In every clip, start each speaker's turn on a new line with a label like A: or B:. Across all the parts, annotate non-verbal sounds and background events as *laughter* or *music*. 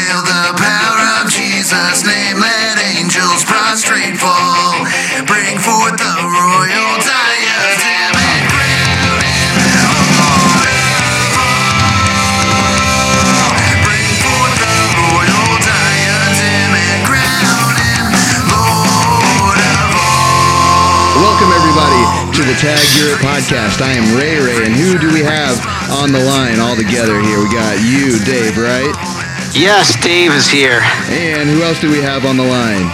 A: the power of Jesus' name. Let angels prostrate fall. Bring forth the royal diadem and crown him Lord. Bring forth the royal diadem and crown him Lord of all.
B: Welcome everybody to the Tag Europe podcast. I am Ray Ray, and who do we have on the line all together here? We got you, Dave, right?
C: Yes, Dave is here.
B: And who else do we have on the line?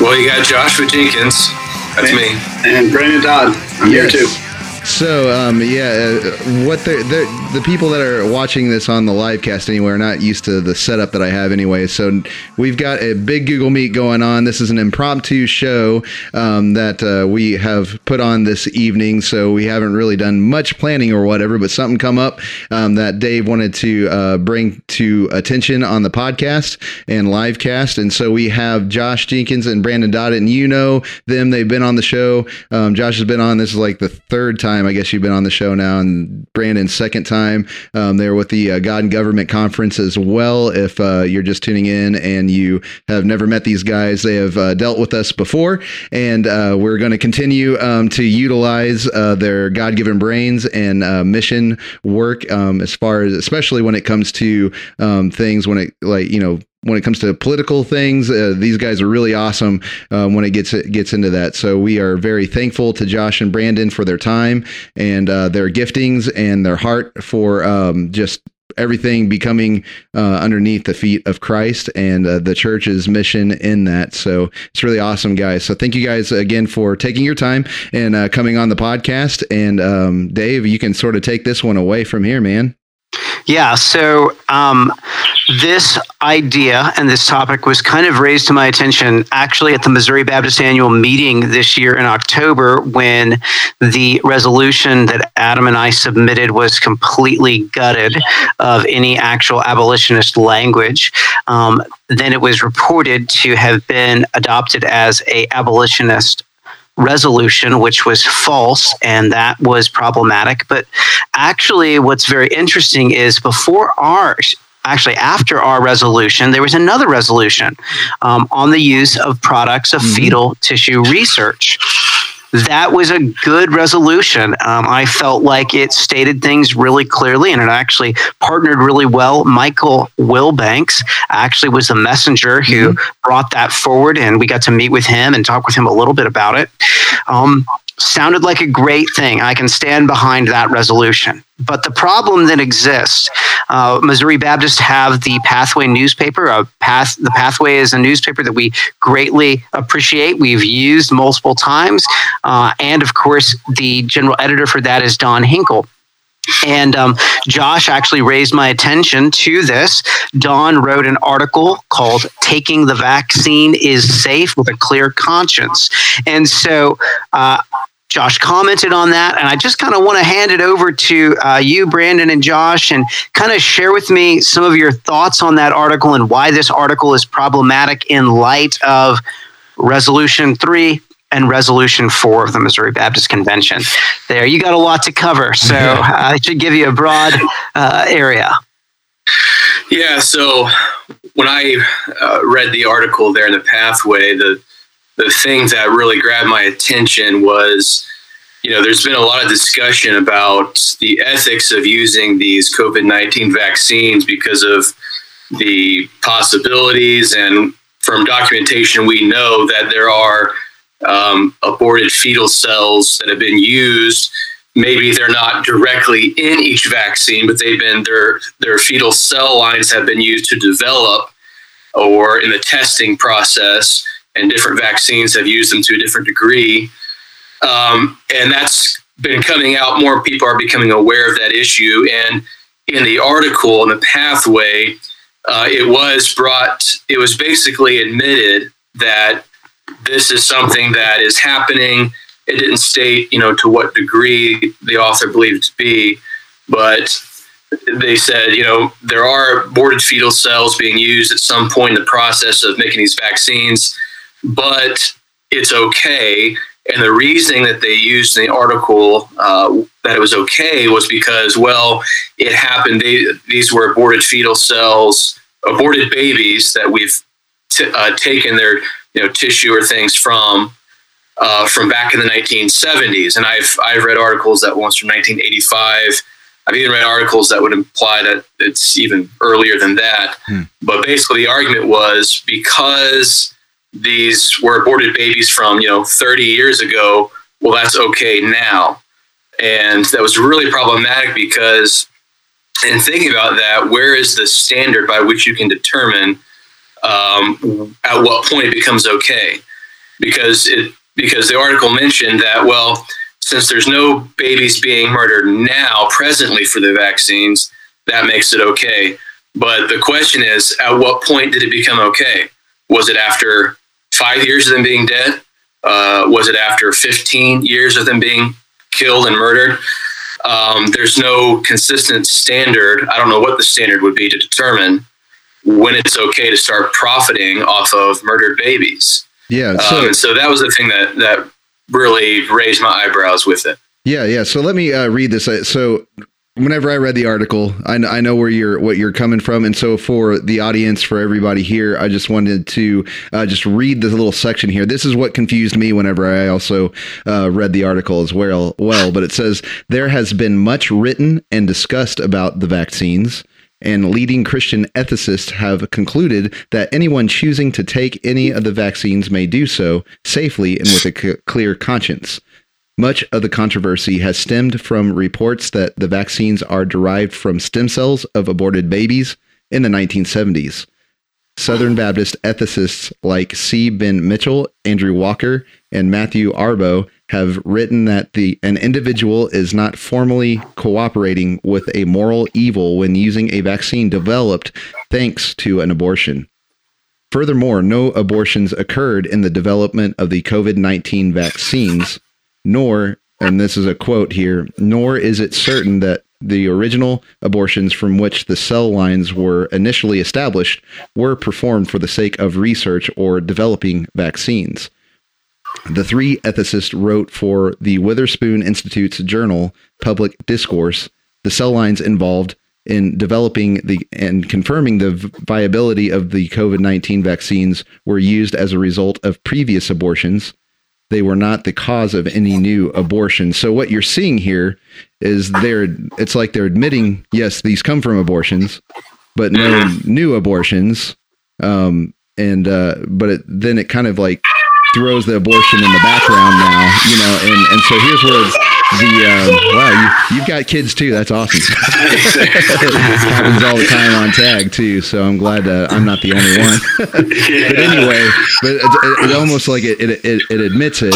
D: Well, you got Joshua Jenkins. That's me.
E: And Brandon Dodd. I'm
B: Yes.
E: here too.
B: So, um, yeah, uh, what the, people that are watching this on the live cast anyway are not used to the setup that I have anyway. So we've got a big Google Meet going on. This is an impromptu show um, that uh, we have put on this evening. So we haven't really done much planning or whatever, but something come up um, that Dave wanted to uh, bring to attention on the podcast and live cast. And so we have Josh Jenkins and Brandon Dodd, and you know them. They've been on the show. Um, Josh has been on. This is like the third time, I guess, you've been on the show now, and Brandon's second time. Um, they're with the uh, God and Government Conference as well. If uh, you're just tuning in and you have never met these guys, they have uh, dealt with us before, and uh, we're going to continue um, to utilize uh, their God given brains and uh, mission work um, as far as, especially when it comes to um, things when it, like, you know, when it comes to political things, uh, these guys are really awesome um, when it gets it gets into that. So we are very thankful to Josh and Brandon for their time and uh, their giftings and their heart for um, just everything becoming uh, underneath the feet of Christ and uh, the church's mission in that. So it's really awesome, guys. So thank you guys again for taking your time and uh, coming on the podcast. And um, Dave, you can sort of take this one away from here, man.
C: Yeah, so um, this idea and this topic was kind of raised to my attention actually at the Missouri Baptist annual meeting this year in October when the resolution that Adam and I submitted was completely gutted of any actual abolitionist language. Um, then it was reported to have been adopted as a abolitionist resolution, which was false, and that was problematic. But actually, what's very interesting is before ours, actually after our resolution, there was another resolution um, on the use of products of fetal tissue research. That was a good resolution. Um, I felt like it stated things really clearly and it actually partnered really well. Michael Wilbanks actually was the messenger who brought that forward, and we got to meet with him and talk with him a little bit about it. Um, sounded like a great thing. I can stand behind that resolution. But the problem that exists, uh, Missouri Baptists have the Pathway newspaper. A path, the Pathway is a newspaper that we greatly appreciate. We've used multiple times, uh, and of course, the general editor for that is Don Hinkle. And um, Josh actually raised my attention to this. Don wrote an article called Taking the Vaccine is Safe with a Clear Conscience. And so, uh, Josh commented on that, and I just kind of want to hand it over to uh, you, Brandon and Josh, and kind of share with me some of your thoughts on that article and why this article is problematic in light of Resolution 3 and Resolution 4 of the Missouri Baptist Convention. There, you got a lot to cover, so I should give you a broad uh, area.
D: Yeah, so when I uh, read the article there in the pathway, the the thing that really grabbed my attention was, you know, there's been a lot of discussion about the ethics of using these COVID nineteen vaccines because of the possibilities, and from documentation, we know that there are um, aborted fetal cells that have been used. Maybe they're not directly in each vaccine, but they've been their their fetal cell lines have been used to develop or in the testing process, and different vaccines have used them to a different degree. Um, and that's been coming out. More people are becoming aware of that issue. And in the article, in the pathway, uh, it was brought, it was basically admitted that this is something that is happening. It didn't state, you know, to what degree the author believed to be, but they said, you know, there are aborted fetal cells being used at some point in the process of making these vaccines, but it's okay. And the reasoning that they used in the article uh, that it was okay was because, well, it happened. They, these were aborted fetal cells, aborted babies that we've t- uh, taken their you know tissue or things from uh, from back in the 1970s. And I've I've read articles that once from 1985. I've even read articles that would imply that it's even earlier than that. Hmm. But basically, the argument was because these were aborted babies from you know 30 years ago. Well, that's okay now, and that was really problematic because, in thinking about that, where is the standard by which you can determine um, at what point it becomes okay? Because it because the article mentioned that well, since there's no babies being murdered now presently for the vaccines, that makes it okay. But the question is, at what point did it become okay? Was it after five years of them being dead? Uh, was it after 15 years of them being killed and murdered? Um, there's no consistent standard. I don't know what the standard would be to determine when it's okay to start profiting off of murdered babies.
B: Yeah.
D: So, um, so that was the thing that that really raised my eyebrows with it.
B: Yeah, yeah. So let me uh, read this. So whenever I read the article, I, I know where you're what you're coming from, and so for the audience, for everybody here, I just wanted to uh, just read this little section here. This is what confused me whenever I also uh, read the article as well. Well, but it says there has been much written and discussed about the vaccines and leading Christian ethicists have concluded that anyone choosing to take any of the vaccines may do so safely and with a c- clear conscience. Much of the controversy has stemmed from reports that the vaccines are derived from stem cells of aborted babies in the 1970s. Southern Baptist ethicists like C. Ben Mitchell, Andrew Walker, and Matthew Arbo have written that the an individual is not formally cooperating with a moral evil when using a vaccine developed thanks to an abortion. Furthermore, no abortions occurred in the development of the COVID-19 vaccines, nor and this is a quote here, nor is it certain that the original abortions from which the cell lines were initially established were performed for the sake of research or developing vaccines. The three ethicists wrote for the Witherspoon Institute's journal, Public Discourse, the cell lines involved in developing the and confirming the viability of the COVID 19 vaccines were used as a result of previous abortions. They were not the cause of any new abortion. So what you're seeing here is they're it's like they're admitting, yes, these come from abortions, but no new abortions. Um, and uh, but it, then it kind of like throws the abortion in the background now, you know, and, and so here's where the um, *laughs* wow, you, you've got kids too. That's awesome. *laughs* it happens all the time on tag too. So I'm glad uh, I'm not the only one. *laughs* but anyway, but it, it, almost like it, it, it, it admits it,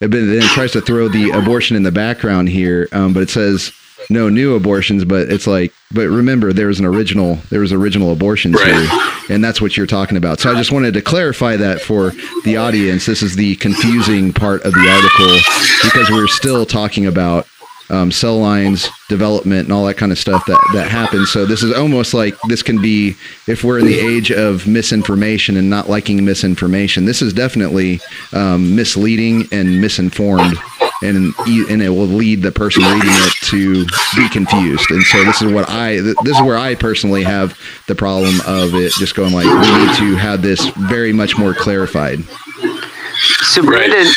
B: but then it tries to throw the abortion in the background here. Um, but it says no new abortions, but it's like, but remember, there was an original, there was original abortions right. here, and that's what you're talking about. So I just wanted to clarify that for the audience. This is the confusing part of the article because we're still talking about um, cell lines development and all that kind of stuff that that happens. So this is almost like this can be if we're in the age of misinformation and not liking misinformation. This is definitely um, misleading and misinformed and and it will lead the person reading it to be confused. And so this is what I this is where I personally have the problem of it just going like we need to have this very much more clarified.
C: So Brandon, right.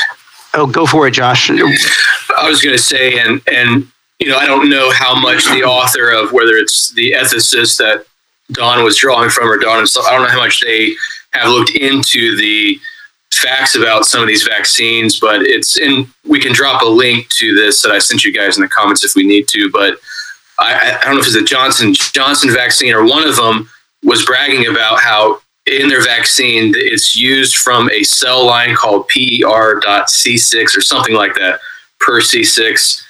C: oh, go for it, Josh.
D: I was going to say, and and you know, I don't know how much the author of whether it's the ethicist that Don was drawing from or Don himself, I don't know how much they have looked into the facts about some of these vaccines, but it's in. We can drop a link to this that I sent you guys in the comments if we need to. But I, I don't know if it's a Johnson Johnson vaccine or one of them was bragging about how in their vaccine it's used from a cell line called PER.C6 or something like that per C6,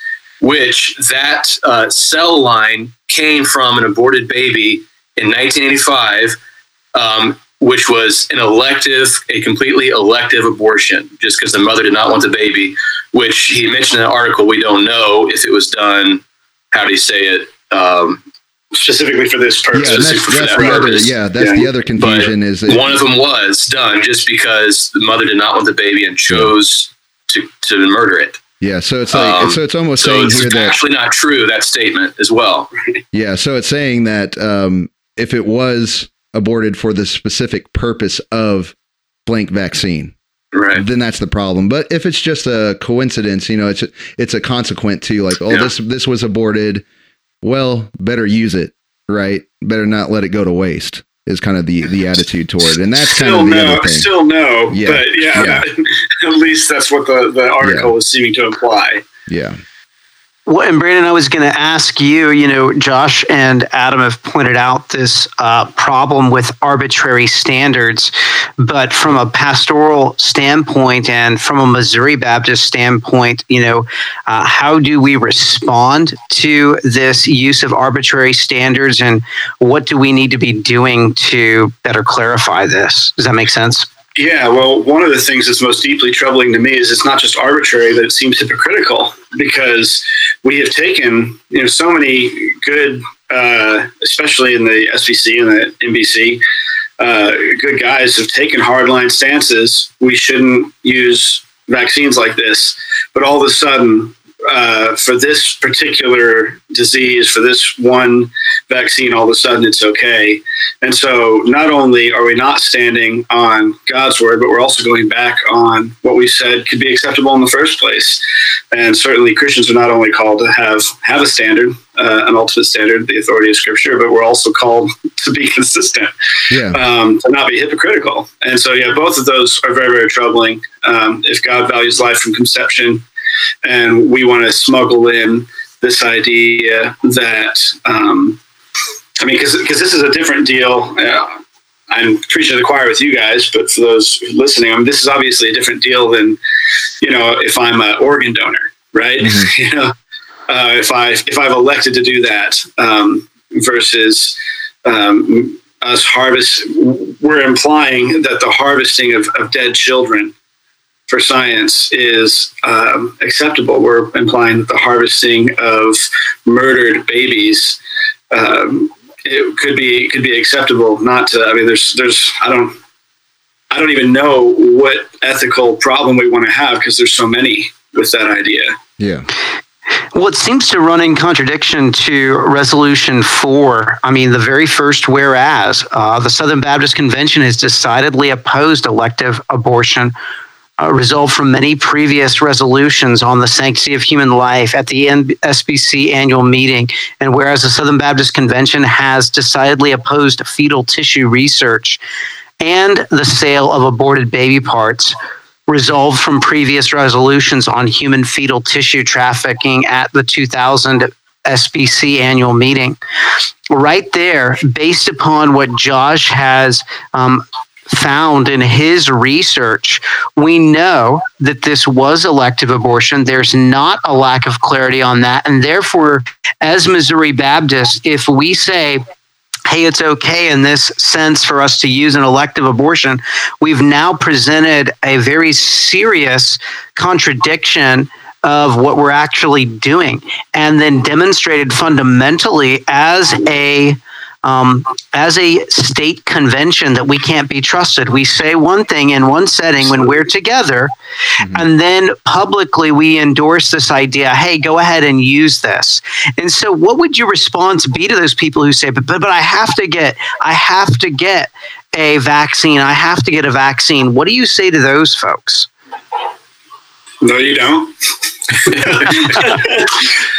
D: which that uh, cell line came from an aborted baby in 1985. Um, which was an elective, a completely elective abortion, just because the mother did not want the baby. Which he mentioned in the article. We don't know if it was done. How do you say it? Um,
E: specifically for this purpose.
B: Yeah, that's, that's that the other, yeah, that's yeah. the other confusion. But is
D: one of them was done just because the mother did not want the baby and chose to, to murder it.
B: Yeah, so it's like
D: Um,
B: so it's almost
D: So
B: saying
D: it's
B: here that
D: actually not true that statement as well.
B: yeah, so it's saying that um, if it was aborted for the specific purpose of blank vaccine,
D: Right.
B: then that's the problem. But if it's just a coincidence, you know, it's a, it's a consequent to like, oh,
D: Yeah.
B: this this was aborted. Well, better use it, right? Better not let it go to waste. Is kind of the the attitude toward it, and that's kind
E: Still
B: of the
E: no,
B: other thing.
E: still no.
B: Yeah,
E: But yeah, *laughs* at least that's what the, the article
B: Yeah.
E: was seeming to imply.
B: yeah,
C: Well, and Brandon, I was going to ask you. You know, Josh and Adam have pointed out this uh, problem with arbitrary standards, but from a pastoral standpoint and from a Missouri Baptist standpoint, you know, uh, how do we respond to this use of arbitrary standards, and what do we need to be doing to better clarify this? Does that make sense?
E: Yeah, well, one of the things that's most deeply troubling to me is it's not just arbitrary, but it seems hypocritical because we have taken, you know, so many good, uh, especially in the SBC and the MBC, uh, good guys have taken hardline stances. We shouldn't use vaccines like this, but all of a sudden, uh, for this particular disease, for this one vaccine, all of a sudden it's okay. And so not only are we not standing on God's word, but we're also going back on what we said could be acceptable in the first place. And certainly Christians are not only called to have have a standard, uh, an ultimate standard, the authority of Scripture, but we're also called *laughs* to be consistent,
B: yeah,
E: um, to not be hypocritical. And so, yeah, both of those are very, very troubling. Um, if God values life from conception, and we want to smuggle in this idea that um, I mean, because this is a different deal. Uh, I'm preaching to the choir with you guys, but for those listening, I mean, this is obviously a different deal than, you know, if I'm an organ donor, right?
B: Mhm. *laughs*
E: you know, uh, if I if I've elected to do that um, versus um, us harvest, we're implying that the harvesting of, of dead children for science is um, acceptable. We're implying that the harvesting of murdered babies um, it could be could be acceptable. Not to. I mean, there's there's I don't I don't even know what ethical problem we want to have because there's so many with that idea.
B: yeah,
C: Well, it seems to run in contradiction to Resolution 4. I mean, the very first whereas uh, the Southern Baptist Convention has decidedly opposed elective abortion, uh, resolved from many previous resolutions on the sanctity of human life at the SBC annual meeting. And whereas the Southern Baptist Convention has decidedly opposed fetal tissue research and the sale of aborted baby parts, resolved from previous resolutions on human fetal tissue trafficking at the 2000 SBC annual meeting. Right there, based upon what Josh has um, found in his research, we know that this was elective abortion. There's not a lack of clarity on that. And therefore, as Missouri Baptists, if we say, hey, it's okay in this sense for us to use an elective abortion, we've now presented a very serious contradiction of what we're actually doing and then demonstrated fundamentally as a um, as a state convention that we can't be trusted. We say one thing in one setting when we're together, and then publicly we endorse this idea. Hey, go ahead and use this. And so, what would your response be to those people who say, "But but, but I have to get, I have to get a vaccine. I have to get a vaccine." What do you say to those folks?
E: No, you don't. *laughs* *laughs*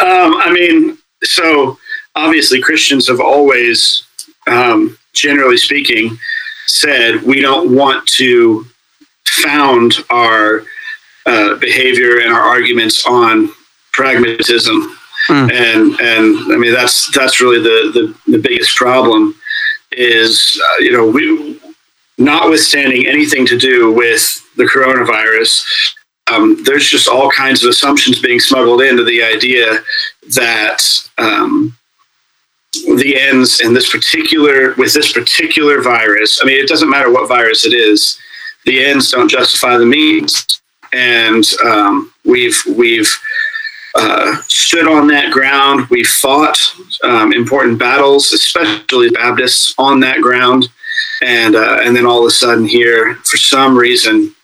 E: um, I mean, so obviously Christians have always, um, generally speaking, said we don't want to found our uh, behavior and our arguments on pragmatism.
C: Mm.
E: And and I mean that's that's really the the, the biggest problem is uh, you know we notwithstanding anything to do with the coronavirus um, there's just all kinds of assumptions being smuggled into the idea that um, the ends in this particular with this particular virus. I mean it doesn't matter what virus it is the ends don't justify the means. And um, we've we've uh, stood on that ground. We fought um, important battles especially baptists on that ground. And uh, and then all of a sudden here for some reason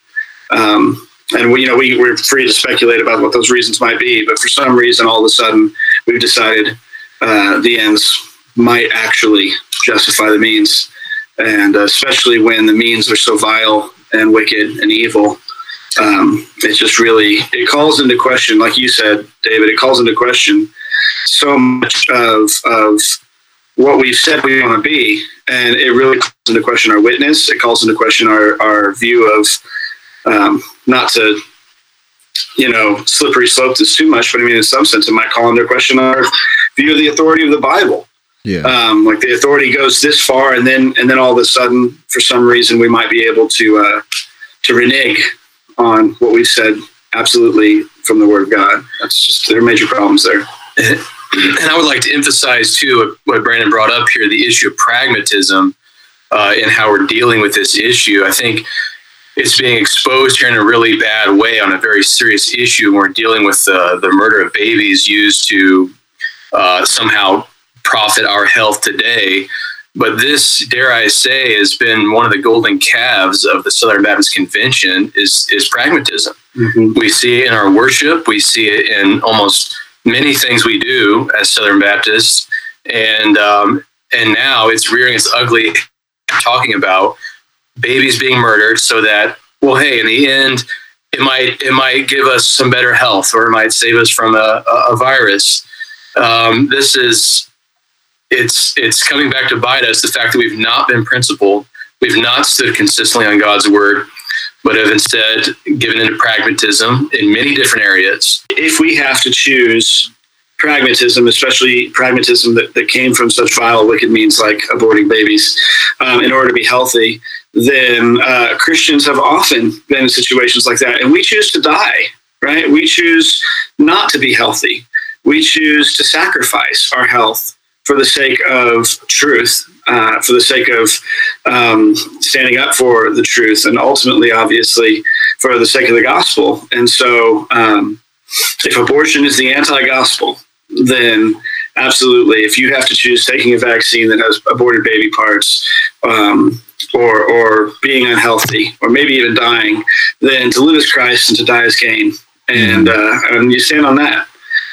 E: um, and we, you know, we, we're free to speculate about what those reasons might be. But for some reason, all of a sudden, we've decided uh, the ends might actually justify the means, and uh, especially when the means are so vile and wicked and evil. Um, it just really it calls into question, like you said, David. It calls into question so much of of what we've said we want to be, and it really calls into question our witness. It calls into question our our view of um, not to you know slippery slope this too much, but I mean in some sense it might call into question our view of the authority of the Bible.
B: Yeah.
E: Um, like the authority goes this far, and then and then all of a sudden, for some reason, we might be able to uh, to renege on what we've said absolutely from the Word of God. That's just there are major problems there.
D: And I would like to emphasize too what Brandon brought up here: the issue of pragmatism uh, and how we're dealing with this issue. I think it's being exposed here in a really bad way on a very serious issue. We're dealing with uh, the murder of babies used to uh, somehow profit our health today. But this, dare I say, has been one of the golden calves of the Southern Baptist Convention is is pragmatism. We see it in our worship. We see it in almost many things we do as Southern Baptists, and um, and now it's rearing its ugly, talking about babies being murdered, so that well, hey, in the end, it might it might give us some better health, or it might save us from a, a, virus. Um, this is it's it's coming back to bite us. The fact that we've not been principled, we've not stood consistently on God's word, but have instead given into pragmatism in many different areas.
E: If we have to choose pragmatism, especially pragmatism that, that came from such vile, wicked means like aborting babies, um, in order to be healthy, then uh, Christians have often been in situations like that, and we choose to die. Right? We choose not to be healthy. We choose to sacrifice our health for the sake of truth, uh, for the sake of um, standing up for the truth, and ultimately, obviously, for the sake of the gospel. And so, um, if abortion is the anti gospel, then absolutely, if you have to choose taking a vaccine that has aborted baby parts, um, or, or being unhealthy, or maybe even dying, then to live as Christ and to die as gain. And, uh, and you stand on that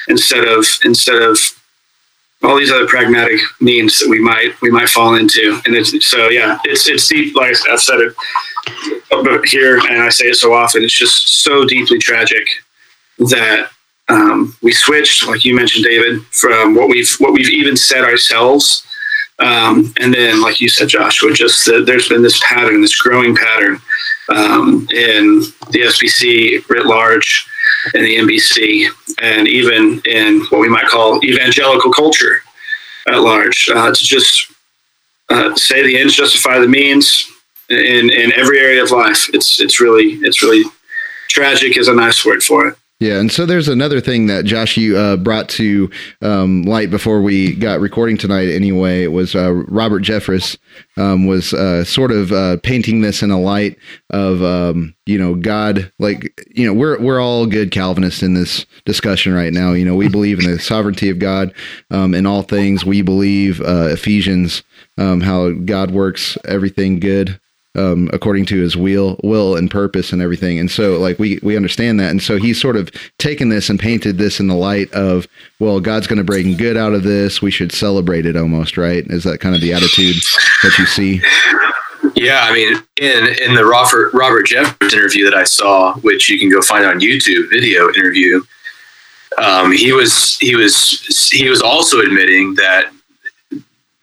E: instead of instead of all these other pragmatic means that we might we might fall into. And it's so yeah, it's it's deep. Like I've said it here, and I say it so often. It's just so deeply tragic that um, we switched, like you mentioned, David, from what we've what we've even said ourselves, um, and then, like you said, Joshua, just that there's been this pattern, this growing pattern um, in the SBC writ large, in the MBC, and even in what we might call evangelical culture at large, uh, to just uh, say the ends justify the means in in every area of life. It's it's really it's really tragic is a nice word for it.
B: Yeah, and so there's another thing that Josh you uh, brought to um, light before we got recording tonight. Anyway, it was uh, Robert Jeffress um, was uh, sort of uh, painting this in a light of um, you know God, like you know we're we're all good Calvinists in this discussion right now. You know we believe in the sovereignty of God um, in all things. We believe uh, Ephesians um, how God works everything good um, according to his will, will and purpose and everything. And so, like we we understand that. And so he's sort of taken this and painted this in the light of, well, God's going to bring good out of this. We should celebrate it almost, right? Is that kind of the attitude that you see?
D: Yeah, I mean, in in the Robert Robert Jeffress interview that I saw, which you can go find on YouTube, video interview, um, he was he was he was also admitting that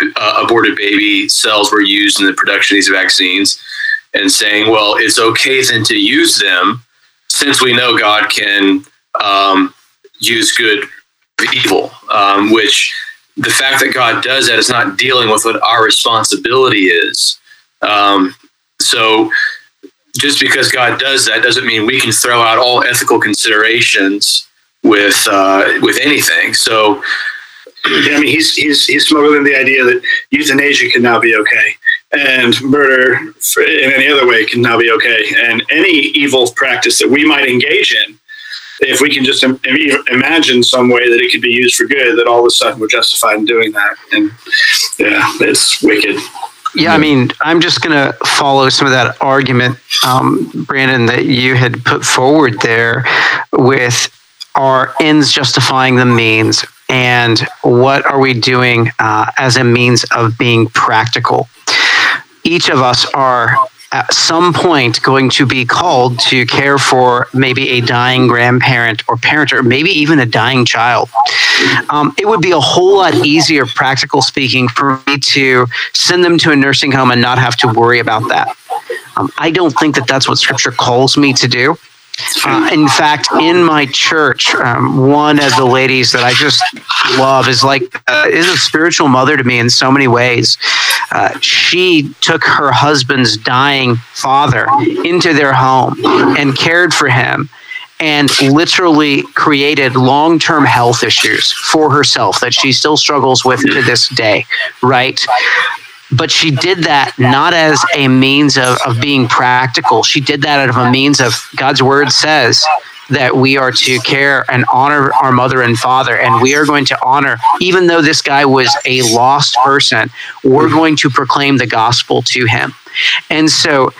D: uh, aborted baby cells were used in the production of these vaccines, and saying, well, it's okay then to use them since we know God can um, use good evil, um, which the fact that God does that is not dealing with what our responsibility is. Um, so just because God does that doesn't mean we can throw out all ethical considerations with uh, with anything. So
E: I mean, he's he's he's smuggling the idea that euthanasia can now be okay, and murder in any other way can now be okay, and any evil practice that we might engage in, if we can just Im- imagine some way that it could be used for good, that all of a sudden we're justified in doing that, and yeah, it's wicked.
C: Yeah, I mean, I'm just going to follow some of that argument, um, Brandon, that you had put forward there with our ends justifying the means and what are we doing uh, as a means of being practical. Each of us are at some point going to be called to care for maybe a dying grandparent or parent or maybe even a dying child. Um, it would be a whole lot easier, practical speaking, for me to send them to a nursing home and not have to worry about that. Um, I don't think that that's what Scripture calls me to do. Uh, in fact, in my church, um, one of the ladies that I just love is like uh, is a spiritual mother to me in so many ways. Uh, she took her husband's dying father into their home and cared for him and literally created long term health issues for herself that she still struggles with to this day, right? But she did that not as a means of, of being practical. She did that out of a means of God's word says that we are to care and honor our mother and father. And we are going to honor, even though this guy was a lost person, we're going to proclaim the gospel to him. And so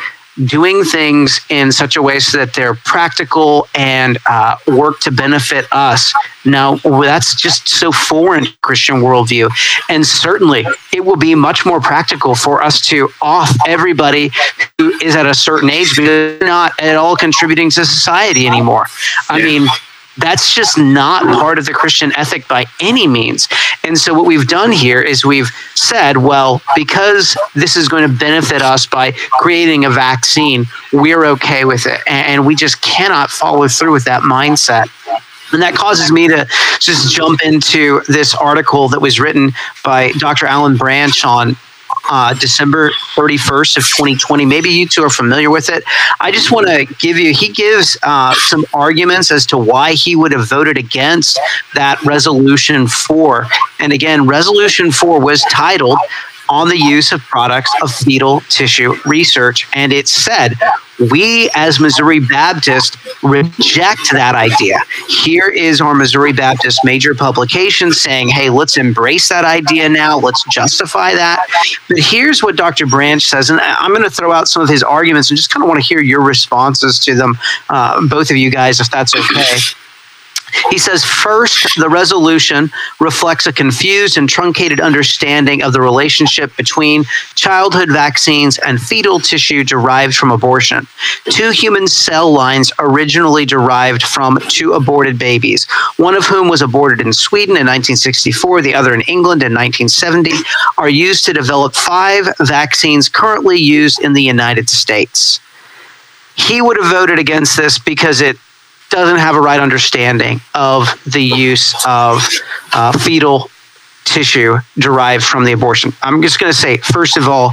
C: doing things in such a way so that they're practical and uh, work to benefit us. Now, that's just so foreign Christian worldview. And certainly, it will be much more practical for us to off everybody who is at a certain age because they're not at all contributing to society anymore. I yeah. mean, that's just not part of the Christian ethic by any means. And so, what we've done here is we've said, well, because this is going to benefit us by creating a vaccine, we're okay with it. And we just cannot follow through with that mindset. And that causes me to just jump into this article that was written by Dr. Alan Branch on uh, December 31st of 2020. Maybe you two are familiar with it. I just want to give you, he gives uh, some arguments as to why he would have voted against that resolution four. And again, resolution four was titled on the use of products of fetal tissue research. And it said, we as Missouri Baptist reject that idea. Here is our Missouri Baptist major publication saying, hey, let's embrace that idea now. Let's justify that. But here's what Dr. Branch says, and I'm going to throw out some of his arguments and just kind of want to hear your responses to them, uh, both of you guys, if that's okay. He says, first, the resolution reflects a confused and truncated understanding of the relationship between childhood vaccines and fetal tissue derived from abortion. Two human cell lines originally derived from two aborted babies, one of whom was aborted in Sweden in 1964, the other in England in 1970, are used to develop five vaccines currently used in the United States. He would have voted against this because it doesn't have a right understanding of the use of uh, fetal tissue derived from the abortion. I'm just going to say, first of all,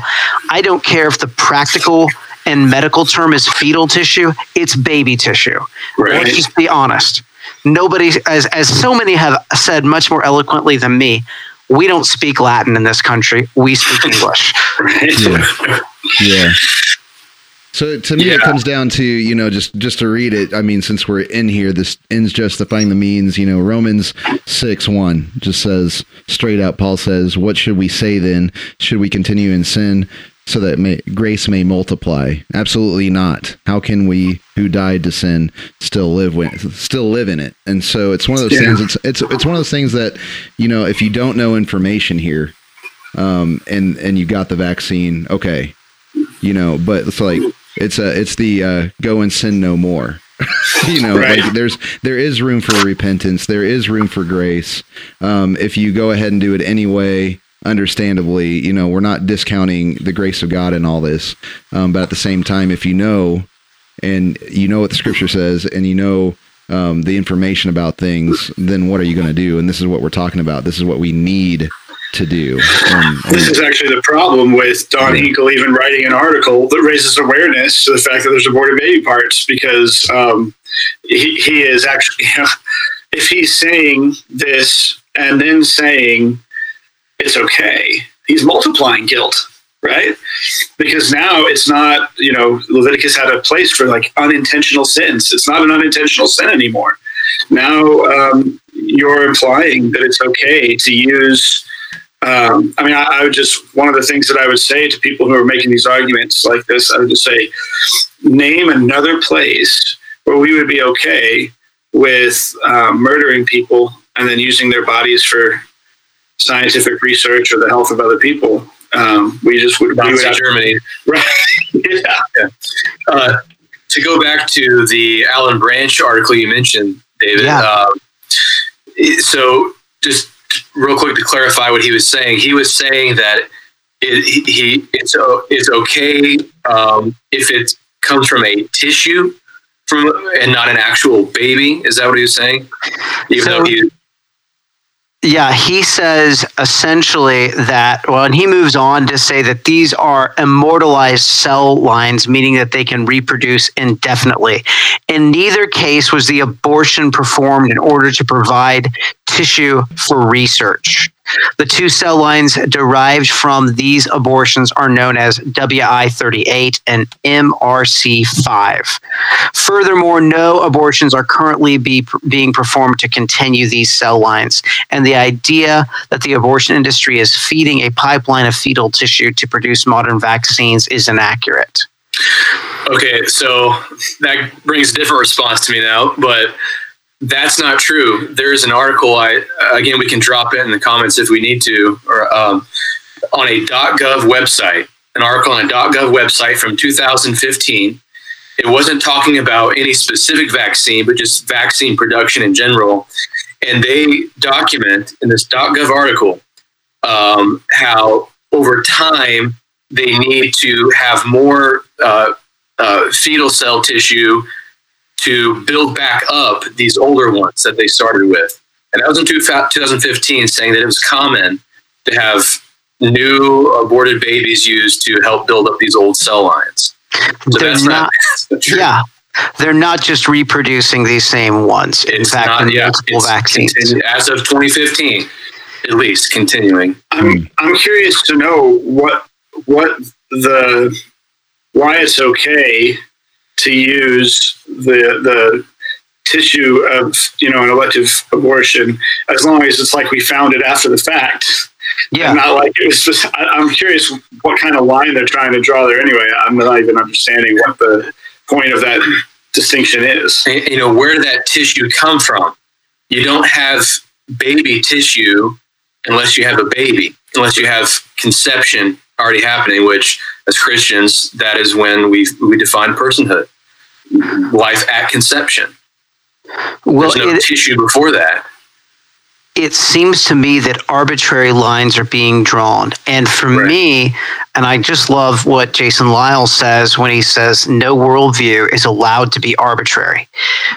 C: I don't care if the practical and medical term is fetal tissue, it's baby tissue. Right. Let's just be honest. Nobody, as, as so many have said much more eloquently than me, we don't speak Latin in this country. We speak *laughs* English.
B: Yeah. yeah. So to me, yeah. it comes down to you know just just to read it. I mean, since we're in here, this ends justifying the means. You know, Romans six one just says straight out. Paul says, "What should we say then? Should we continue in sin so that may, grace may multiply? Absolutely not. How can we who died to sin still live with still live in it? And so it's one of those yeah. things. It's it's it's one of those things that you know if you don't know information here, um, and and you got the vaccine, okay, you know, but it's like it's a it's the uh, go and sin no more. *laughs* you know, right. like there's there is room for repentance. There is room for grace. Um, if you go ahead and do it anyway, understandably, you know, we're not discounting the grace of God in all this. Um, but at the same time, if you know and you know what the scripture says and you know um, the information about things, then what are you going to do? And this is what we're talking about. This is what we need to do.
E: Um, this is actually the problem with Don yeah. Hinkle even writing an article that raises awareness to the fact that there's aborted baby parts because um, he, he is actually, you *laughs* know, if he's saying this and then saying it's okay, he's multiplying guilt, right? Because now it's not, you know, Leviticus had a place for like unintentional sins. It's not an unintentional sin anymore. Now um, you're implying that it's okay to use um, I mean, I, I would just one of the things that I would say to people who are making these arguments like this, I would just say, name another place where we would be okay with um, murdering people and then using their bodies for scientific research or the health of other people. Um, we just would, we would
D: Nazi Germany. *laughs*
E: right. yeah.
D: Uh, to go back to the Alan Branch article you mentioned, David.
C: Yeah.
D: Um, it- so, just real quick to clarify what he was saying, he was saying that it, he, it's it's okay um, if it comes from a tissue from and not an actual baby. Is that what he was saying? Even
C: So-
D: though he
C: Yeah, he says essentially that, well, and he moves on to say that these are immortalized cell lines, meaning that they can reproduce indefinitely. In neither case was the abortion performed in order to provide tissue for research. The two cell lines derived from these abortions are known as WI38 and MRC5. Furthermore, no abortions are currently be, being performed to continue these cell lines. And the idea that the abortion industry is feeding a pipeline of fetal tissue to produce modern vaccines is inaccurate.
D: Okay, so that brings a different response to me now, but that's not true. There's an article. I again, we can drop it in the comments if we need to, or um, on a .gov website. An article on a .gov website from 2015. It wasn't talking about any specific vaccine, but just vaccine production in general. And they document in this .gov article um, how over time they need to have more uh, uh, fetal cell tissue to build back up these older ones that they started with. And that was in 2015, saying that it was common to have new aborted babies used to help build up these old cell lines. So
C: They're
D: that's not,
C: not- *laughs*
D: true.
C: Yeah. They're not just reproducing these same ones. In
D: It's
C: fact,
D: not,
C: in
D: yeah,
C: multiple
D: it's
C: vaccines.
D: continu- as of 2015, at least continuing.
E: I'm hmm. I'm curious to know what what the why it's okay to use the the tissue of you know an elective abortion as long as it's like we found it after the fact
C: Yeah.
E: not like it was just, I, I'm curious what kind of line they're trying to draw there anyway I'm not even understanding what the point of that distinction is
D: And, you know, where did that tissue come from? You don't have baby tissue unless you have a baby, unless you have conception already happening, which as Christians, that is when we, we define personhood. Life at conception.
C: Well,
D: There's no
C: it,
D: tissue before that.
C: it seems to me that arbitrary lines are being drawn. And for
D: Right.
C: me, and I just love what Jason Lisle says when he says no worldview is allowed to be arbitrary.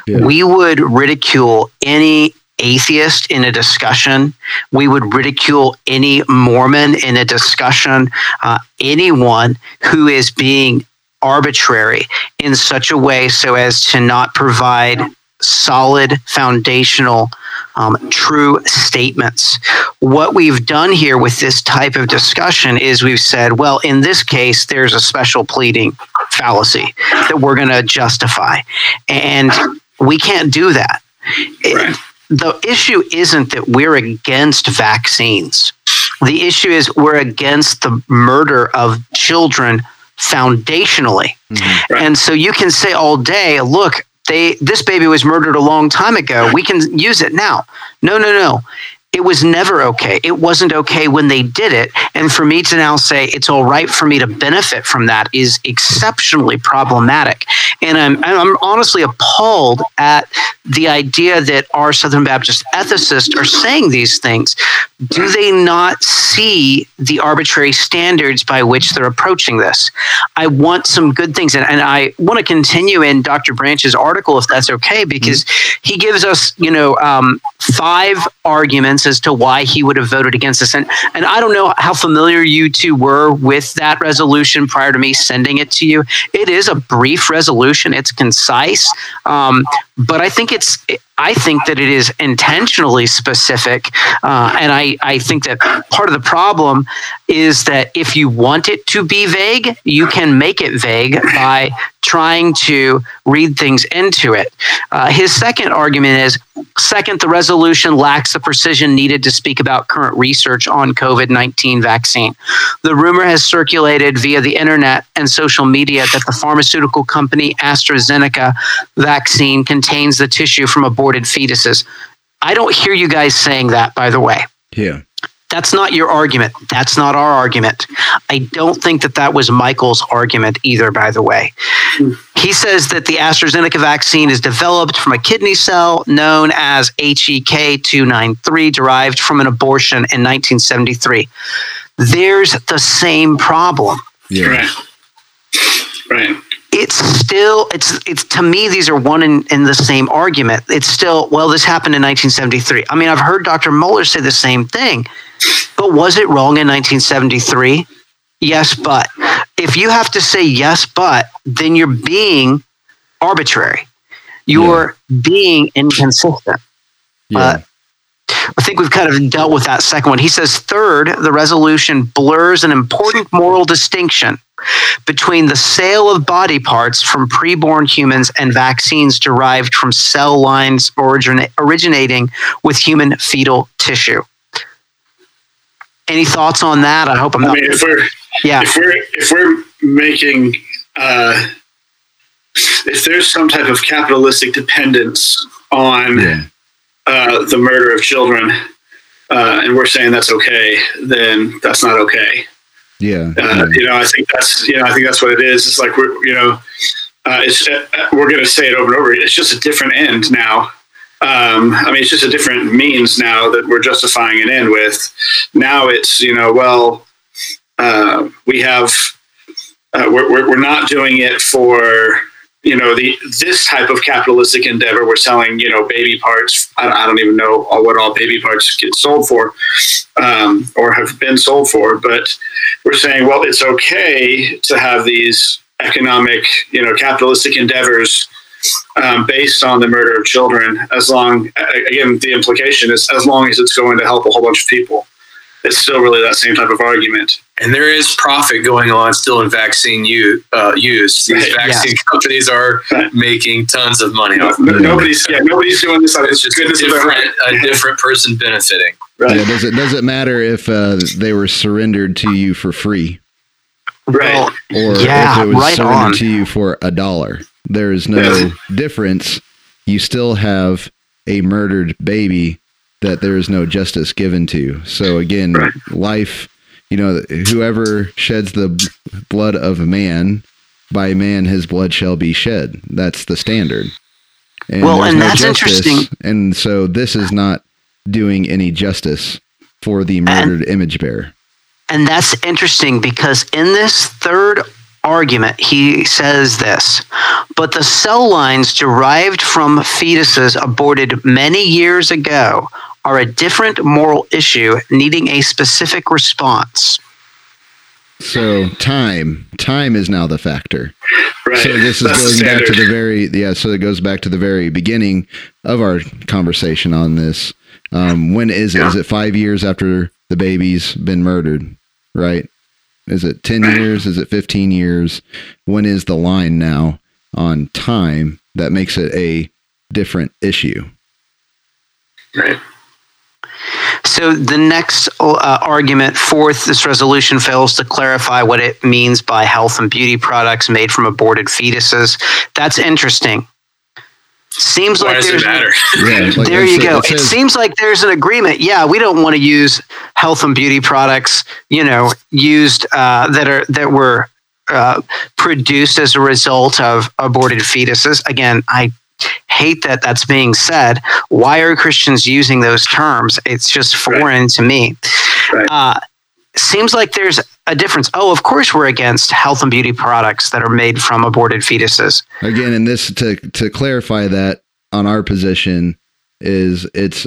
B: Yeah.
C: We would ridicule any atheist in a discussion. We would ridicule any Mormon in a discussion. Uh, anyone who is being arbitrary in such a way so as to not provide solid foundational um, true statements. What we've done here with this type of discussion is we've said, well, in this case, there's a special pleading fallacy that we're going to justify. And we can't do that. It-
E: Right.
C: the issue isn't that we're against vaccines. The issue is we're against the murder of children foundationally. Mm-hmm.
E: Right.
C: And so you can say all day, look, they this baby was murdered a long time ago. We can use it now. No, no, no. It was never okay. It wasn't okay when they did it. And for me to now say it's all right for me to benefit from that is exceptionally problematic. And I'm, I'm honestly appalled at the idea that our Southern Baptist ethicists are saying these things. Do they not see the arbitrary standards by which they're approaching this? I want some good things. And, and I want to continue in Dr. Branch's article, if that's okay, because he gives us, you know, um, five arguments as to why he would have voted against this. And, and I don't know how familiar you two were with that resolution prior to me sending it to you. It is a brief resolution, it's concise, um, but I think it's. I think that it is intentionally specific, uh, and I, I think that part of the problem is that if you want it to be vague, you can make it vague by trying to read things into it. Uh, his second argument is second, the resolution lacks the precision needed to speak about current research on COVID 19 vaccine. The rumor has circulated via the internet and social media that the pharmaceutical company AstraZeneca vaccine contains the tissue from aborted fetuses. I don't hear you guys saying that, by the way.
B: Yeah.
C: That's not your argument. That's not our argument. I don't think that that was Michael's argument either, by the way. He says that the AstraZeneca vaccine is developed from a kidney cell known as HEK293, derived from an abortion in 1973. There's the same problem
B: Yeah.
E: Right. Right.
C: it's still it's it's to me these are one in, in the same argument it's still well this happened in 1973 i mean i've heard dr Mohler say the same thing but was it wrong in 1973 yes but if you have to say yes but then you're being arbitrary you're being inconsistent
B: Yeah.
C: Uh, I think we've kind of dealt with that second one. He says, third, the resolution blurs an important moral distinction between the sale of body parts from preborn humans and vaccines derived from cell lines origina- originating with human fetal tissue. Any thoughts on that? I hope I'm
E: I
C: not.
E: mean, if we're
C: yeah,
E: if we're if we're making uh, if there's some type of capitalistic dependence on
B: yeah.
E: uh, the murder of children, uh, and we're saying that's okay, then that's not okay.
B: Yeah.
E: Uh,
B: yeah.
E: you know, I think that's you know, I think that's what it is. It's like we're you know, uh, it's uh, we're going to say it over and over. It's just a different end now. Um, I mean, it's just a different means now that we're justifying it in with. Now it's you know, well, uh, we have uh, we're, we're not doing it for you know the this type of capitalistic endeavor. We're selling you know baby parts. I, I don't even know what all baby parts get sold for um, or have been sold for, but we're saying, well, it's okay to have these economic, you know, capitalistic endeavors um, based on the murder of children, as long, again, the implication is as long as it's going to help a whole bunch of people. It's still really that same type of argument.
D: And there is profit going on still in vaccine u- uh, use. These
E: Right.
D: vaccine companies are
E: Right.
D: making tons of money
E: You know,
D: off.
E: no-
D: of it.
E: nobody's, yeah, nobody's doing this out
D: It's just a
E: goodness of their heart.
D: different, a different person benefiting.
E: Right.
B: Yeah, does it does it matter if uh, they were surrendered to you for free
E: Right.
B: Or
C: Yeah,
B: if it was
C: right
B: surrendered
C: on.
B: to you for a dollar? There is no *laughs* difference. You still have a murdered baby that there is no justice given to. So again,
E: Right.
B: life. You know, whoever sheds the blood of a man, by man his blood shall be shed. That's the standard. And
C: Well, and that's interesting.
B: And so this is not doing any justice for the murdered image bearer.
C: And that's interesting because in this third argument, he says this But the cell lines derived from fetuses aborted many years ago are a different moral issue needing a specific response.
B: So time, time is now the factor.
E: Right.
B: So this is
E: That's the
B: going back to the very yeah. So it goes back to the very beginning of our conversation on this. Um, when is it? Is it five years after the baby's been murdered? Right? Is it ten years? Is it fifteen years? When is the line now on time that makes it a different issue?
E: Right.
C: So the next uh, argument, fourth, this resolution fails to clarify what it means by health and beauty products made from aborted fetuses. That's interesting. Seems
D: Why
C: like
D: does
C: there's
D: it matter? *laughs*
B: Yeah, like
C: there you
B: sa-
C: go.
B: it
C: It
B: says-
C: seems like there's an agreement. Yeah, we don't want to use health and beauty products, you know, used uh, that are that were uh, produced as a result of aborted fetuses. Again, I hate that that's being said. Why are Christians using those terms? It's just foreign to me.
E: Right.
C: Uh, seems like there's a difference. Oh, of course we're against health and beauty products that are made from aborted fetuses.
B: again and this to to clarify that on our position is it's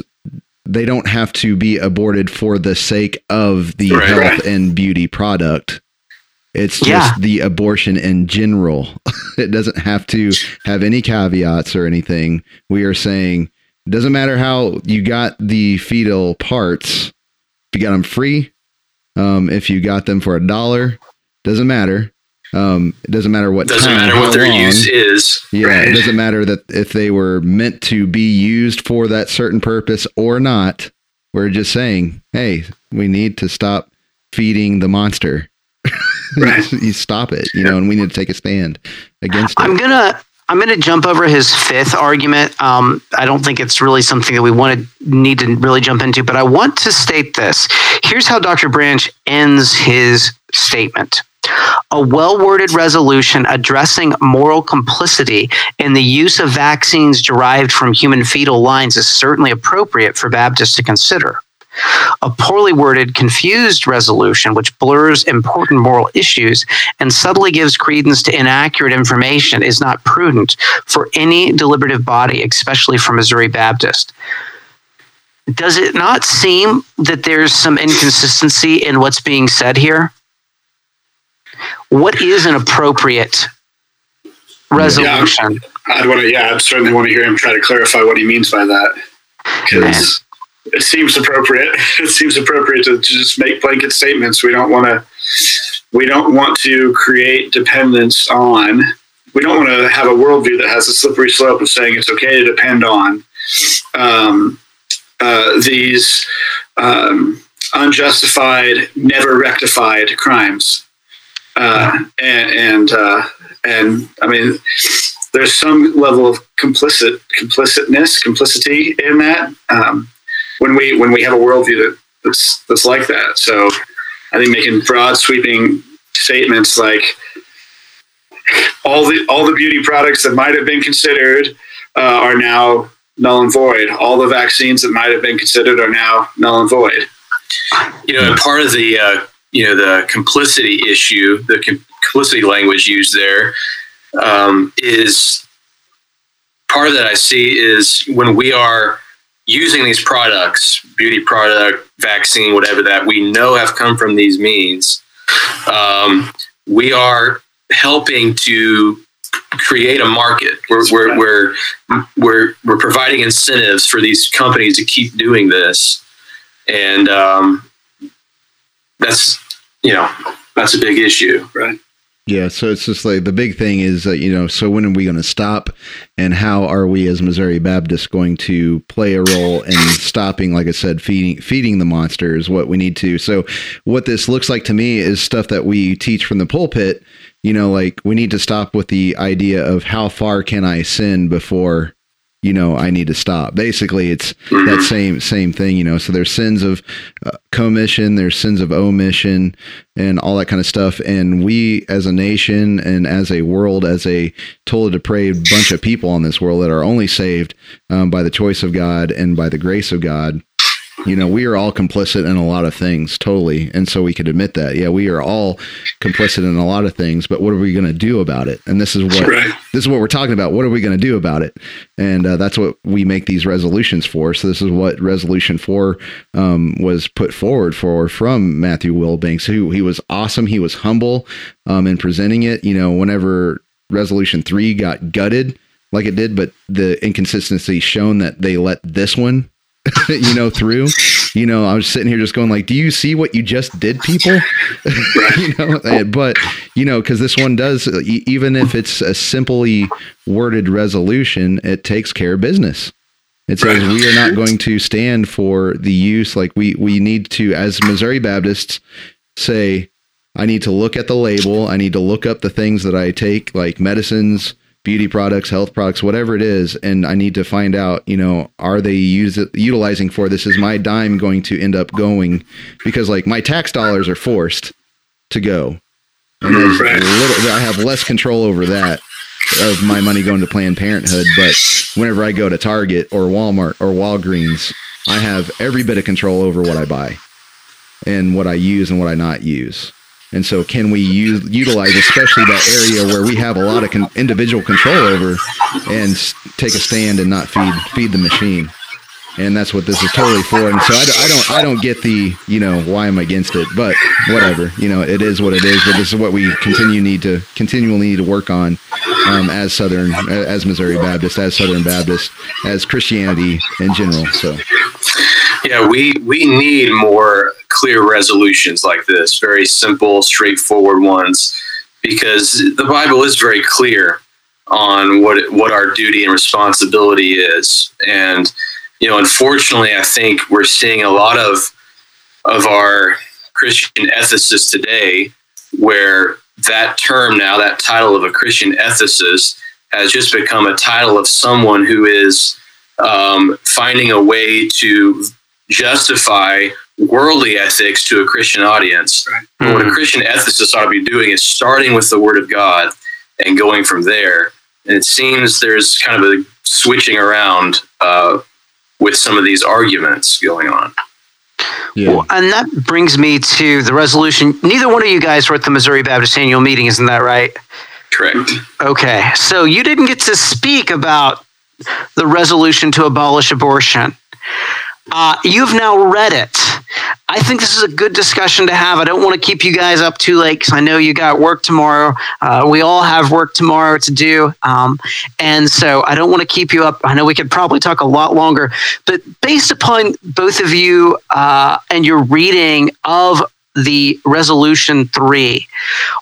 B: they don't have to be aborted for the sake of the
D: Right.
B: health
E: Right.
B: and beauty product it's just
C: Yeah.
B: the abortion in general *laughs* it doesn't have to have any caveats or anything we are saying it doesn't matter how you got the fetal parts if you got them free um, if you got them for a dollar doesn't matter Um, it doesn't matter what
D: Doesn't
B: time,
D: matter
B: how
D: what their
B: long.
D: use is.
B: Yeah, it doesn't matter that if they were meant to be used for that certain purpose or not. We're just saying, hey, we need to stop feeding the monster. *laughs*
E: Right.
B: you stop it, you know, and we need to take a stand against it.
C: I'm gonna I'm gonna jump over his fifth argument. Um, I don't think it's really something that we want to need to really jump into, but I want to state this. Here's how Dr. Branch ends his statement. A well worded resolution addressing moral complicity in the use of vaccines derived from human fetal lines is certainly appropriate for Baptists to consider. A poorly worded, confused resolution which blurs important moral issues and subtly gives credence to inaccurate information is not prudent for any deliberative body, especially for Missouri Baptist. Does it not seem that there's some inconsistency in what's being said here? What is an appropriate resolution?
E: I'd want to, yeah, I'd certainly want to hear him try to clarify what he means by that. Because it seems appropriate. *laughs* It seems appropriate to, just make blanket statements. We don't want to, we don't want to create dependence on, we don't want to have a worldview that has a slippery slope of saying it's okay to depend on um, uh, these um, unjustified, never rectified crimes. Uh, and and, uh, and I mean, there's some level of complicit complicitness, complicity in that um, when we when we have a worldview that, that's that's like that. So I think making broad sweeping statements like all the all the beauty products that might have been considered uh, are now null and void. All the vaccines that might have been considered are now null and void.
D: You know, part of the uh, you know the complicity issue, the complicity language used there, um, is part of that I see is when we are using these products, beauty product, vaccine, whatever that we know have come from these means, um, we are helping to create a market. We're, we're, we're, we're, we're providing incentives for these companies to keep doing this. And um, that's, you know, that's a big issue.
E: Right.
B: Yeah, so it's just like the big thing is that you know, so when are we going to stop, and how are we as Missouri Baptists going to play a role in stopping, like I said, feeding feeding the monster is what we need to. So what this looks like to me is stuff that we teach from the pulpit. You know, like we need to stop with the idea of how far can I sin before you know I need to stop. Basically, it's that same same thing. You know, so there's sins of uh, commission, there's sins of omission, and all that kind of stuff. And we, as a nation and as a world, as a totally depraved bunch of people on this world that are only saved um, by the choice of God and by the grace of God. You know, we are all complicit in a lot of things, totally. And so we could admit that. Yeah, we are all complicit in a lot of things, but what are we going to do about it? And this is what
E: Right.
B: this is what we're talking about. What are we going to do about it? And uh, that's what we make these resolutions for. So this is what resolution four um, was put forward for from Matthew Wilbanks, who he was awesome. He was humble um, in presenting it. You know, whenever resolution three got gutted like it did, but the inconsistency shown that they let this one *laughs* you know through you know i was sitting here just going like do you see what you just did people? *laughs* You know eh, but you know because this one does e- even if it's a simply worded resolution it takes care of business. It says we are not going to stand for the use like we we need to as missouri baptists say i need to look at the label. I need to look up the things that i take like medicines beauty products health products whatever it is and i need to find out you know are they use utilizing for this is my dime going to end up going because like my tax dollars are forced to go and there's
E: Right.
B: a little i have less control over that of my money going to planned parenthood but whenever i go to target or walmart or walgreens i have every bit of control over what i buy and what i use and what i not use and so can we use utilize especially that area where we have a lot of con- individual control over and s- take a stand and not feed feed the machine and that's what this is totally for. And so I, don't- I don't, I don't get the, you know, why I'm against it, but whatever, you know, it is what it is. But this is what we continue need to continually need to work on um, as Southern, as Missouri Baptist, as Southern Baptist, as Christianity in general. So
D: Yeah, we we need more clear resolutions like this, very simple, straightforward ones, because the Bible is very clear on what what our duty and responsibility is, and you know, unfortunately, I think we're seeing a lot of of our Christian ethicists today where that term now, that title of a Christian ethicist, has just become a title of someone who is um, finding a way to justify worldly ethics to a Christian audience.
E: Right.
D: But what a Christian ethicist ought to be doing is starting with the Word of God and going from there. And it seems there's kind of a switching around uh, with some of these arguments going on.
B: Yeah.
C: Well, and that brings me to the resolution. Neither one of you guys were at the Missouri Baptist annual meeting, isn't that right?
D: Correct.
C: Okay, so you didn't get to speak about the resolution to abolish abortion. Uh, you've now read it. I think this is a good discussion to have. I don't want to keep you guys up too late because I know you got work tomorrow. Uh, we all have work tomorrow to do. Um, and so I don't want to keep you up. I know we could probably talk a lot longer, but based upon both of you uh, and your reading of the resolution three,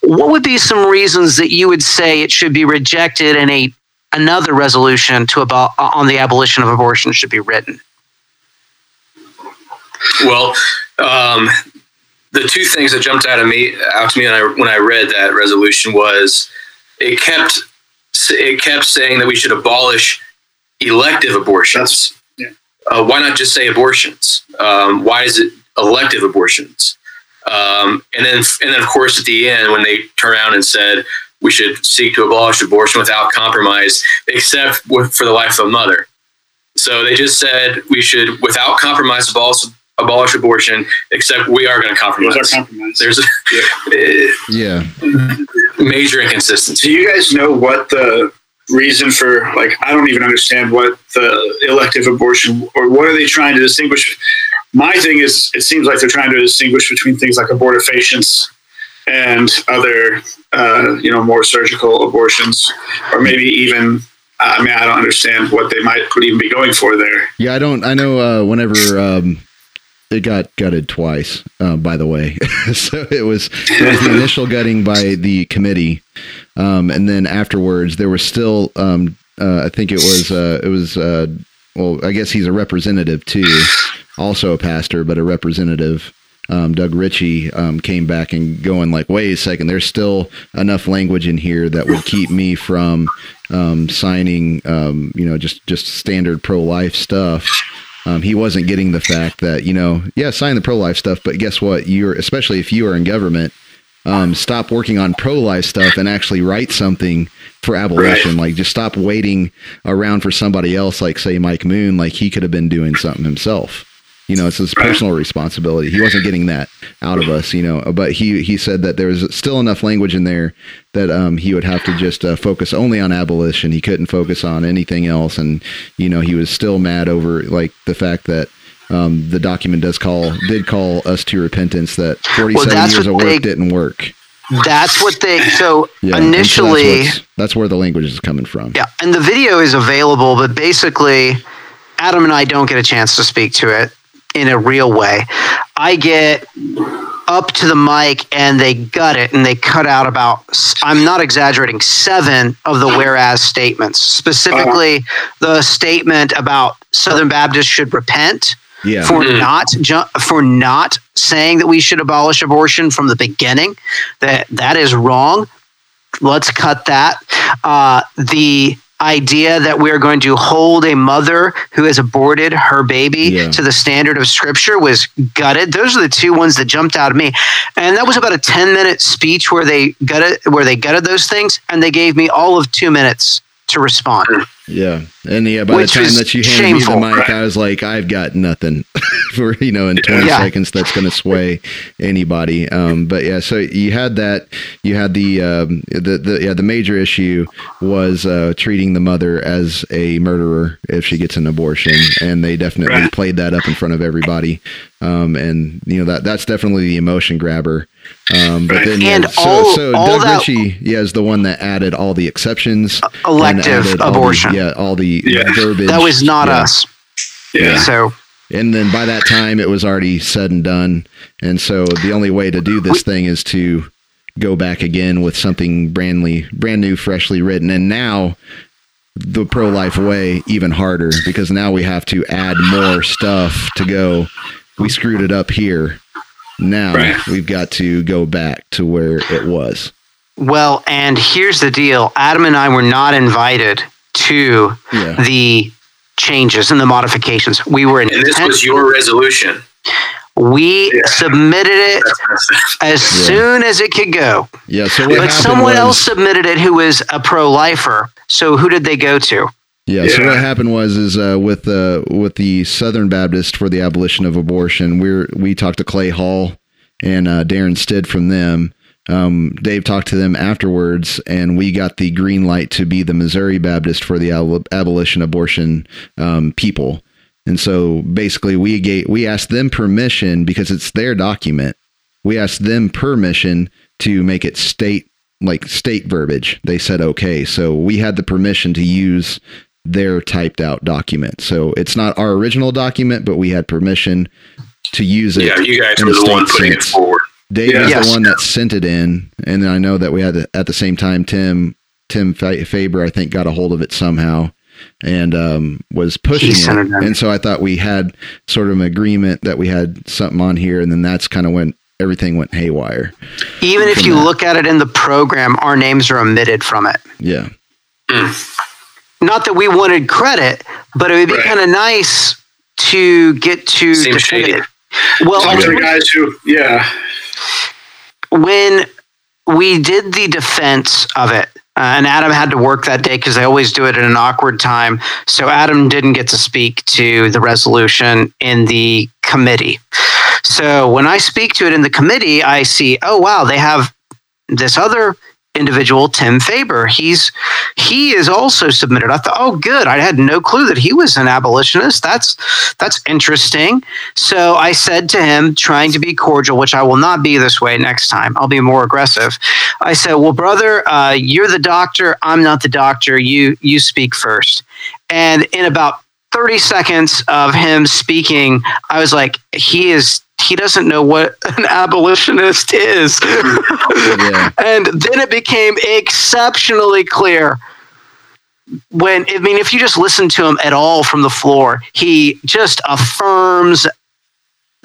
C: what would be some reasons that you would say it should be rejected and a another resolution to about on the abolition of abortion should be written?
D: Well, um, the two things that jumped out of me out to me when I, when I read that resolution was it kept it kept saying that we should abolish elective abortions.
E: yeah.
D: Uh, why not just say abortions? Um, why is it elective abortions? Um, and then and then of course at the end when they turn around and said we should seek to abolish abortion without compromise, except with, for the life of a mother. So they just said we should, without compromise, abolish, abolish abortion, except we are going to compromise.
E: Those are compromise.
D: There's a *laughs*
B: Yeah.
D: major inconsistency.
E: Do you guys know what the reason for like I don't even understand what the elective abortion or what are they trying to distinguish? My thing is it seems like they're trying to distinguish between things like abortifacients and other uh, you know more surgical abortions or maybe even I mean I don't understand what they might could even be going for there.
B: Yeah, I don't. I know. Uh, whenever um, it got gutted twice, uh, by the way, *laughs* so it was it was the initial gutting by the committee, um, and then afterwards there was still. Um, uh, I think it was. Uh, it was. Uh, well, I guess he's a representative too, also a pastor, but a representative. Um, Doug Richey um, came back and going like, wait a second, there's still enough language in here that would keep me from um, signing, um, you know, just just standard pro life stuff. Um, he wasn't getting the fact that you know, yeah, sign the pro life stuff, but guess what? You're especially if you are in government, um, stop working on pro life stuff and actually write something for abolition. Like just stop waiting around for somebody else, like say Mike Moon, like he could have been doing something himself. You know, it's his personal responsibility. He wasn't getting that out of us, you know. But he he said that there was still enough language in there that um, he would have to just uh, focus only on abolition. He couldn't focus on anything else, and you know, he was still mad over like the fact that um, the document does call did call us to repentance. That forty seven
C: that's
B: years of work
C: they-
B: didn't work.
C: That's what they. So
B: Yeah, and so that's
C: initially,
B: that's where the language is coming from.
C: yeah, and the video is available, but basically, Adam and I don't get a chance to speak to it in a real way. I get up to the mic and they gut it and they cut out about I'm not exaggerating seven of the whereas statements specifically the statement about Southern Baptists should repent
B: Yeah,
C: for not ju- for not saying that we should abolish abortion from the beginning. That that is wrong. Let's cut that. Uh, the idea that we're going to hold a mother who has aborted her baby
B: Yeah.
C: to the standard of scripture was gutted. Those are the two ones that jumped out at me. And that was about a 10 minute speech where they gutted where they gutted those things and they gave me all of two minutes to respond
B: yeah, and yeah. By
C: Which
B: the time that you handed
C: shameful.
B: me the mic, I was like, I've got nothing *laughs* for you know in twenty
C: Yeah.
B: seconds that's going to sway anybody. Um, but yeah, so you had that. You had the um, the the yeah the major issue was uh, treating the mother as a murderer if she gets an abortion, and they definitely
E: Right.
B: played that up in front of everybody. Um, and you know that that's definitely the emotion grabber. Um, but then yeah,
C: And
B: so,
C: all-
B: so
C: all
B: Doug
C: that-
B: Richey, yeah, is the one that added all the exceptions,
C: elective
B: added all the-
C: abortion.
B: yeah, all the
E: Yeah.
B: verbiage.
C: that was not
B: Yeah.
C: us
E: Yeah.
C: so
B: And then by that time, it was already said and done. And so the only way to do this thing is to go back again with something brandly, brand new, freshly written. And now the pro life way even harder because now we have to add more stuff to go. We screwed it up here. Now
E: Right.
B: we've got to go back to where it was.
C: Well, and here's the deal Adam and I were not invited to
B: Yeah.
C: the changes and the modifications. We were in
D: And this was your resolution.
C: we
E: Yeah.
C: submitted it *laughs* as
B: Yeah.
C: soon as it could go.
B: Yeah. So
C: But someone
B: was-
C: else submitted it who was a pro lifer. So who did they go to?
B: Yeah, So what happened was is uh, with uh, with the Southern Baptist for the abolition of abortion, we're we talked to Clay Hall and uh, Darren Stidd from them. Um, Dave talked to them afterwards, and we got the green light to be the Missouri Baptist for the ab- abolition abortion um, people. And so basically, we gave, we asked them permission because it's their document. We asked them permission to make it state like state verbiage. They said okay, so we had the permission to use their typed out document. So it's not our original document, but we had permission to use it.
D: Yeah, you guys
B: in
D: were
B: a
D: the one
B: state
D: putting it forward.
B: Dave
E: Yeah.
B: is
C: Yes.
B: the one that sent it in, and then I know that we had to, at the same time Tim Tim Fa- Faber I think got a hold of it somehow and um, was pushing
C: He
B: it.
C: it.
B: And so I thought we had sort of an agreement that we had something on here, and then that's kind of when everything went haywire.
C: Even if you
B: that.
C: look at it in the program, our names are omitted from it.
B: Yeah,
C: Not that we wanted credit, but it would be
E: Right.
C: kind of nice to get to
D: Seems shady.
C: definitive. Well,
E: Talk to the guys who, yeah,
C: when we did the defense of it, uh, and Adam had to work that day because they always do it at an awkward time. So Adam didn't get to speak to the resolution in the committee. So when I speak to it in the committee, I see, oh wow, they have this other individual, Tim Faber. He's he is also submitted. I thought, oh good, I had no clue that he was an abolitionist. That's that's interesting. So I said to him, trying to be cordial, which I will not be this way next time. I'll be more aggressive. I said, well, brother, uh, you're the doctor. I'm not the doctor. You you speak first. And in about 30 seconds of him speaking, I was like, he is he doesn't know what an abolitionist is. *laughs*
B: yeah,
C: and then it became exceptionally clear when I mean if you just listen to him at all from the floor, he just affirms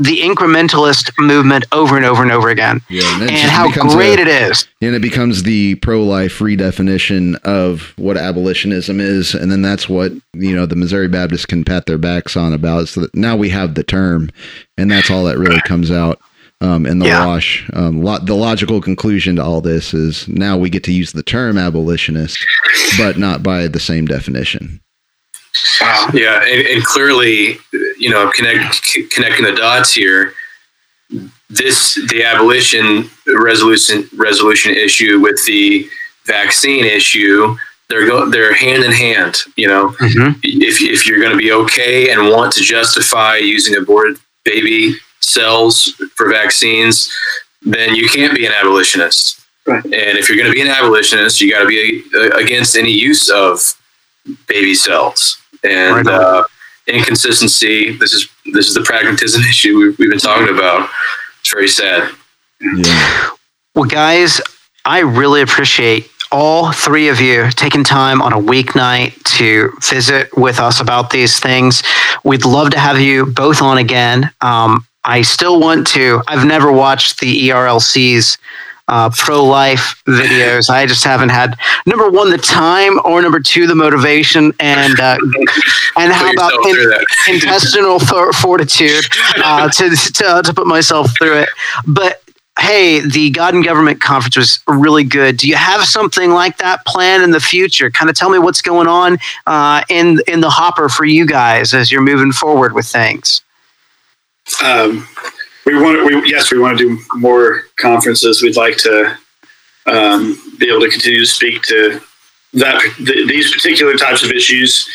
C: the incrementalist movement over and over and over again.
B: yeah. And,
C: And how great
B: a-
C: it is.
B: and it becomes the pro-life redefinition of what abolitionism is and then that's what you know the missouri baptists can pat their backs on about so that now we have the term and that's all that really comes out um, in the
C: Yeah.
B: wash um, lo- the logical conclusion to all this is now we get to use the term abolitionist but not by the same definition
E: wow,
D: Yeah, and, and clearly, you know, connect, c- connecting the dots here. This the abolition resolution resolution issue with the vaccine issue. They're go, they're hand in hand. You know,
C: Mhm.
D: if if you're going to be okay and want to justify using aborted baby cells for vaccines, then you can't be an abolitionist.
E: Right.
D: And if you're going to be an abolitionist, you got to be uh, against any use of baby cells and
C: Right
D: uh, inconsistency. This is this is the pragmatism *laughs* issue we've, we've been talking about. It's very sad.
B: yeah
C: Well, guys, I really appreciate all three of you taking time on a weeknight to visit with us about these things. We'd love to have you both on again. Um, I still want to. I've never watched the ERLC's uh, pro life videos. I just haven't had number one the time, or number two the motivation, and uh, *laughs* and how about in- intestinal for- fortitude uh, to, to to put myself through it. But hey, the God and Government Conference was really good. Do you have something like that planned in the future? Kind of tell me what's going on uh, in in the hopper for you guys as you're moving forward with things.
E: um, we want we, yes, we want to do more conferences. We'd like to um, be able to continue to speak to that th- these particular types of issues.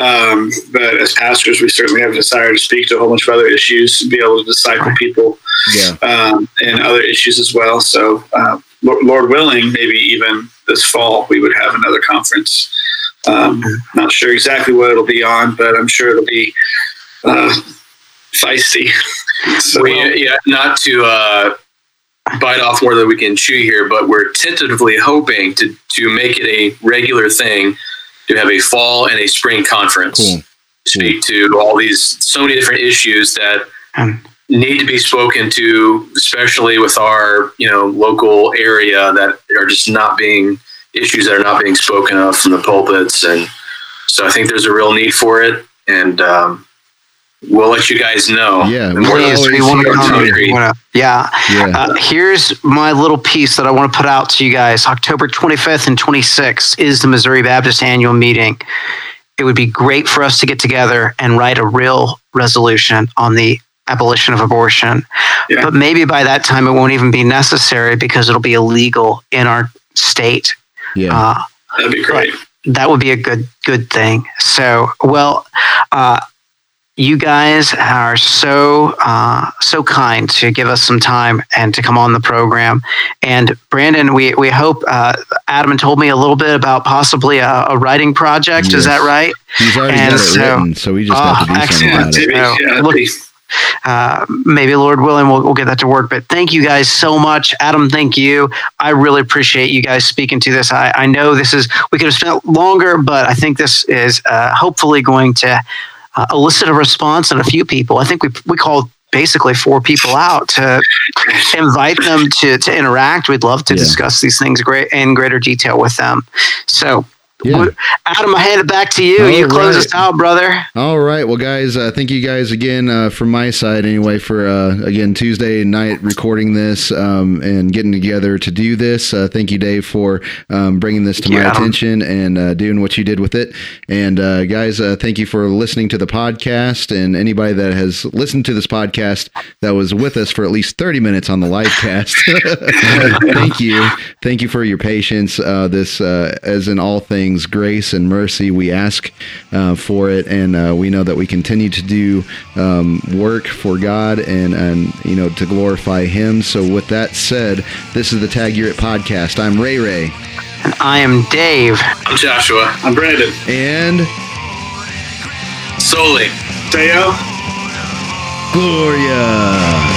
E: Um, but as pastors, we certainly have a desire to speak to a whole bunch of other issues and be able to disciple people
B: yeah
E: um, and other issues as well. So, uh, Lord, Lord willing, maybe even this fall we would have another conference. Um, not sure exactly what it'll be on, but I'm sure it'll be uh, feisty. So,
D: We, yeah, not to uh, bite off more than we can chew here, but we're tentatively hoping to to make it a regular thing to have a fall and a spring conference.
B: Cool.
D: Speak to all these so many different issues that
C: Um,
D: need to be spoken to, especially with our you know local area that are just not being issues that are not being spoken of from the pulpits, and so I think there's a real need for it, and um, we'll let you guys know.
B: Yeah,
D: we're
B: we're
C: Please, we
B: always
C: want to come.
B: to-
C: we wanna- Yeah.
B: Yeah.
C: Uh, here's my little piece that I want to put out to you guys. October 25th and 26th is the Missouri Baptist annual meeting. It would be great for us to get together and write a real resolution on the abolition of abortion.
E: Yeah.
C: But maybe by that time it won't even be necessary because it'll be illegal in our state.
B: yeah.
C: Uh,
E: That'd be great.
C: that would be a good good thing. So, well, uh, you guys are so uh, so kind to give us some time and to come on the program. And Brandon, we we hope uh, Adam told me a little bit about possibly a, a writing project. Is that right?
B: He's already
C: and
B: got it
C: so-
B: written, so we just
C: Oh,
B: have to do something about it.
E: Maybe,
C: So,
E: yeah,
C: look- uh, maybe Lord willing, we'll, we'll get that to work. But thank you guys so much. Adam, thank you. I really appreciate you guys speaking to this. I, I know this is, we could have spent longer, but I think this is uh, hopefully going to uh, elicit a response in a few people. I think we, we called basically four people out to invite them to, to interact. We'd love to
B: Yeah.
C: discuss these things great in greater detail with them. So,
B: Yeah.
C: Adam, I hand it back to you.
B: All
C: you close
B: right.
C: us out, brother.
B: All right, well, guys, uh, thank you guys again uh, from my side, anyway, for uh, again Tuesday night recording this um, and getting together to do this. Uh, thank you, Dave, for um, bringing this to
C: you,
B: my attention and uh, doing what you did with it. And uh, guys, uh, thank you for listening to the podcast. And anybody that has listened to this podcast that was with us for at least thirty minutes on the live cast, *laughs* thank you, thank you for your patience. Uh, this, uh, as in all things, grace and mercy, we ask uh, for it, and uh, we know that we continue to do um, work for God and and you know to glorify Him. So, with that said, this is the Tag Your It podcast. I'm Ray Ray,
C: And I am Dave.
D: I'm Joshua
E: I'm Brandon.
B: and
D: Soli.
E: Deo.
B: Gloria.